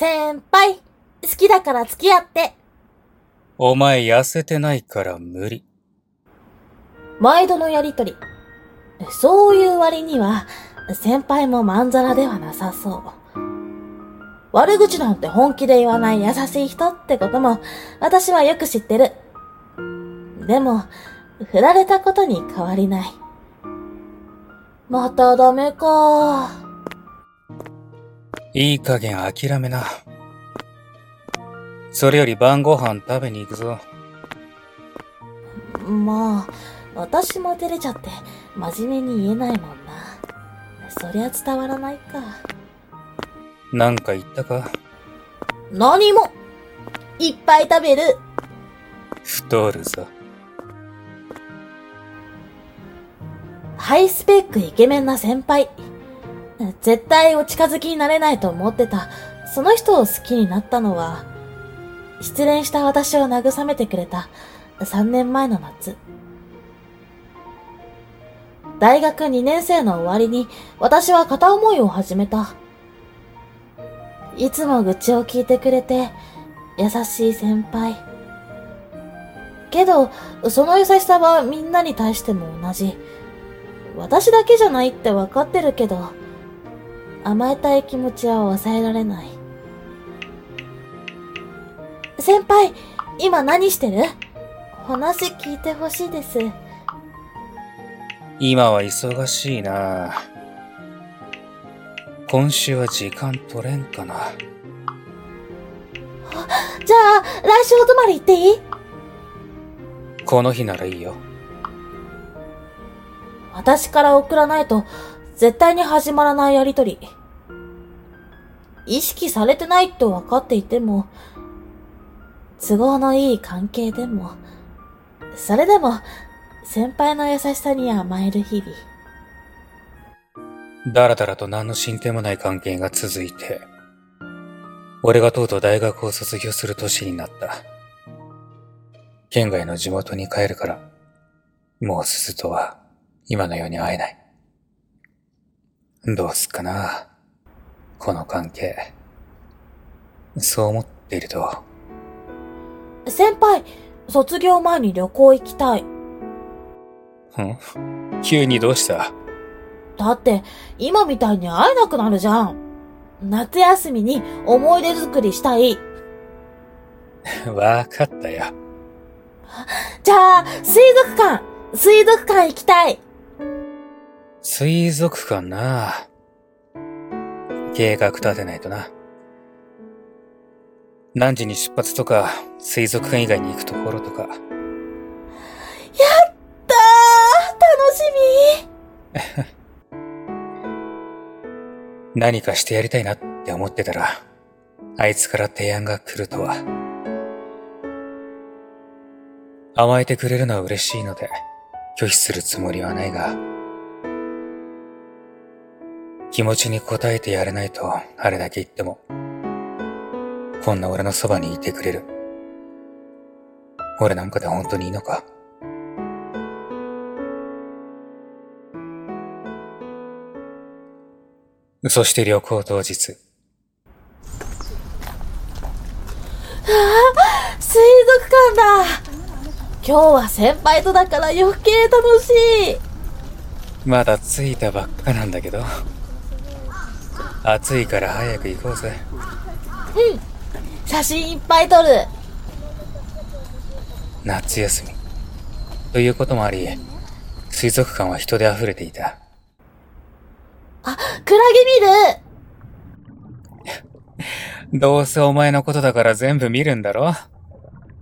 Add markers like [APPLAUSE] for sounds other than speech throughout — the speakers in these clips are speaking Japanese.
先輩、好きだから付き合って。お前痩せてないから無理。毎度のやりとり。そういう割には、先輩もまんざらではなさそう。悪口なんて本気で言わない優しい人ってことも、私はよく知ってる。でも、振られたことに変わりない。またダメか。いい加減諦めな。それより晩ご飯食べに行くぞ。まあ、私も照れちゃって真面目に言えないもんな。そりゃ伝わらないか。なんか言ったか？何もいっぱい食べる太るぞ。ハイスペックイケメンな先輩。絶対お近づきになれないと思ってた。その人を好きになったのは、失恋した私を慰めてくれた3年前の夏。大学2年生の終わりに私は片思いを始めた。いつも愚痴を聞いてくれて優しい先輩。けど、その優しさはみんなに対しても同じ。私だけじゃないってわかってるけど、甘えたい気持ちは抑えられない。先輩、今何してる？話聞いてほしいです。今は忙しいな今週は時間取れんかな。じゃあ、来週お泊まり行っていい？この日ならいいよ。私から送らないと、絶対に始まらないやりとり。意識されてないと分かっていても、都合のいい関係でも、それでも、先輩の優しさに甘える日々。だらだらと何の進展もない関係が続いて、俺がとうとう大学を卒業する年になった。県外の地元に帰るから、もう鈴とは今のように会えない。どうすっかなこの関係。そう思っていると、先輩、卒業前に旅行行きたい。ん？急にどうした？だって、今みたいに会えなくなるじゃん。夏休みに思い出作りしたい。わかったよ。じゃあ、水族館水族館行きたい水族館な計画立てないとな。何時に出発とか、水族館以外に行くところとか。やったー楽しみ [LAUGHS] 何かしてやりたいなって思ってたら、あいつから提案が来るとは。甘えてくれるのは嬉しいので、拒否するつもりはないが、気持ちに応えてやれないと、あれだけ言っても、こんな俺のそばにいてくれる。俺なんかで本当にいいのか？そして旅行当日。水族館だ今日は先輩とだから余計楽しいまだ着いたばっかなんだけど。暑いから早く行こうぜ。写真いっぱい撮る夏休み。ということもあり、水族館は人で溢れていた。あ、クラゲ見る [LAUGHS] どうせお前のことだから全部見るんだろ？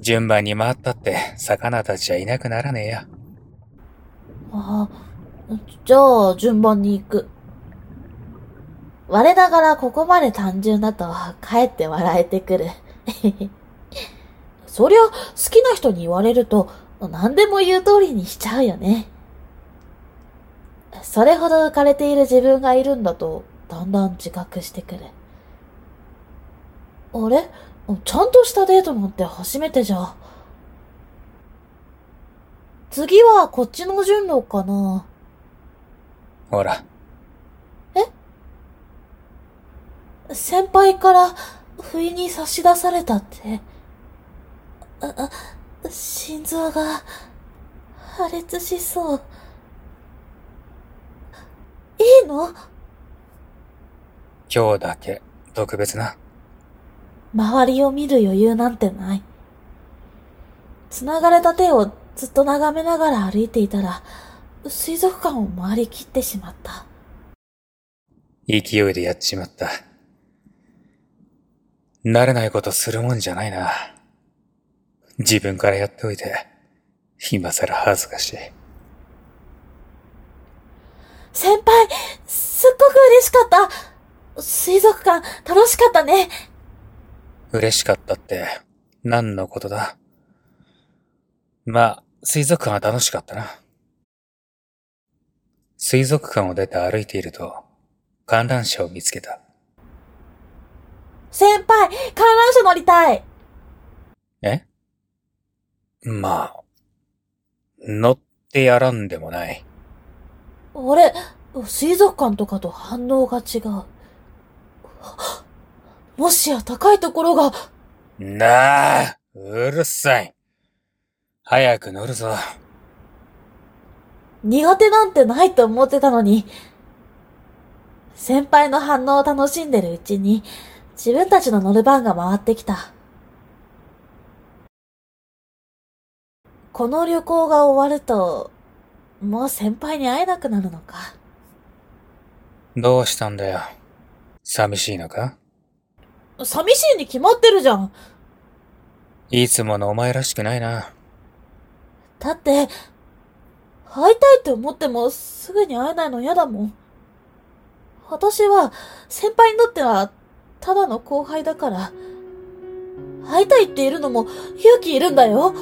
順番に回ったって魚たちはいなくならねえよ。あ、じゃあ順番に行く。我ながらここまで単純だとかえって笑えてくる。[LAUGHS] そりゃ好きな人に言われると何でも言う通りにしちゃうよね。それほど浮かれている自分がいるんだとだんだん自覚してくる。あれ？ちゃんとしたデートなんて初めてじゃ。次はこっちの順路かなほら、先輩からフ不意に差し出されたって。あ、あ、心臓が破裂しそう。いいの？今日だけ特別な。周りを見る余裕なんてない。繋がれた手をずっと眺めながら歩いていたら、水族館を回りきってしまった。勢いでやっちまった。慣れないことするもんじゃないな。自分からやっておいて、今更恥ずかしい。先輩、すっごく嬉しかった。水族館楽しかったね。嬉しかったって、何のことだ？まあ、水族館は楽しかったな。水族館を出て歩いていると、観覧車を見つけた。先輩、観覧車乗りたいえ？まあ、乗ってやらんでもない。あれ、水族館とかと反応が違う。もしや高いところが。なあ、うるさい。早く乗るぞ。苦手なんてないと思ってたのに、先輩の反応を楽しんでるうちに、自分たちの乗る番が回ってきた。この旅行が終わると、もう先輩に会えなくなるのか。どうしたんだよ。寂しいのか？寂しいに決まってるじゃん。いつものお前らしくないな。だって、会いたいって思ってもすぐに会えないの嫌だもん。私は先輩にとってはただの後輩だから、会いたいって言えるのも勇気いるんだよ。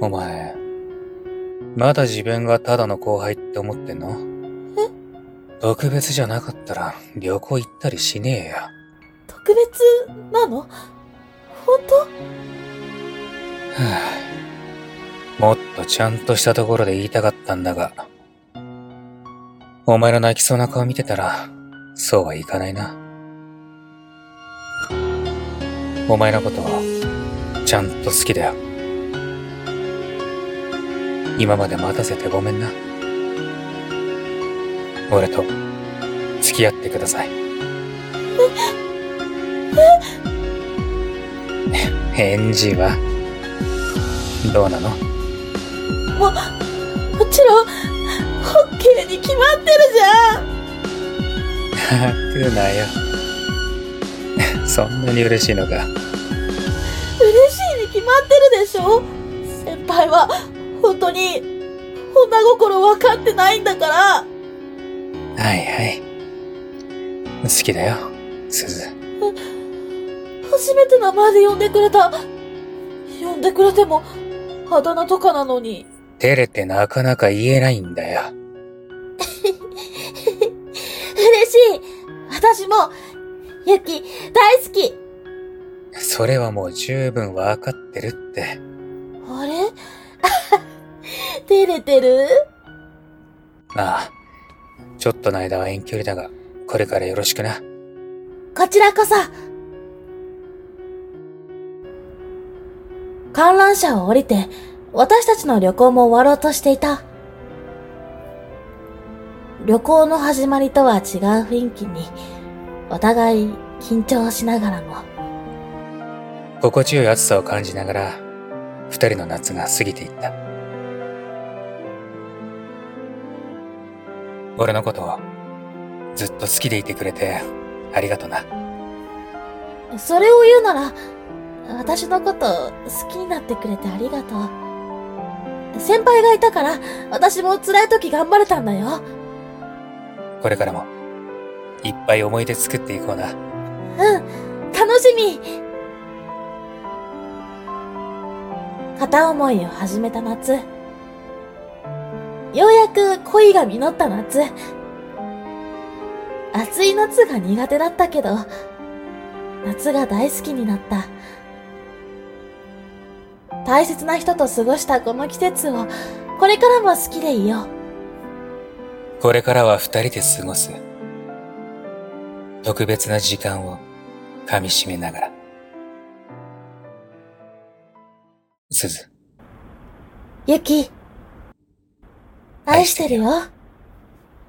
お前、まだ自分がただの後輩って思ってんの？え？特別じゃなかったら旅行行ったりしねえよ。特別なの？本当？はあ、もっとちゃんとしたところで言いたかったんだが、お前の泣きそうな顔見てたら、そうはいかないな。お前のことは、ちゃんと好きだよ。今まで待たせてごめんな。俺と、付き合ってください。返事は、どうなの？も、もちろん、オッケーに決まってるじゃん [LAUGHS] 吐くなよ。そんなに嬉しいのか。嬉しいに決まってるでしょ？先輩は、本当に、女心分かってないんだから。はいはい。好きだよ、鈴。初めて名前で呼んでくれた。呼んでくれても、あだ名とかなのに。照れてなかなか言えないんだよ。私も、ゆき、大好きそれはもう十分わかってるって。あれ？[LAUGHS] 照れてる？ああ。ちょっとの間は遠距離だが、これからよろしくな。こちらこそ観覧車を降りて、私たちの旅行も終わろうとしていた。旅行の始まりとは違う雰囲気に、お互い緊張しながらも。心地よい暑さを感じながら、二人の夏が過ぎていった。俺のことをずっと好きでいてくれてありがとな。それを言うなら、私のこと好きになってくれてありがとう。先輩がいたから、私も辛い時頑張れたんだよ。これからも、いっぱい思い出作っていこうな。うん、楽しみ片思いを始めた夏。ようやく恋が実った夏。暑い夏が苦手だったけど、夏が大好きになった。大切な人と過ごしたこの季節を、これからも好きでいよう。これからは二人で過ごす。特別な時間を噛み締めながら。すず、ゆき。愛してるよ。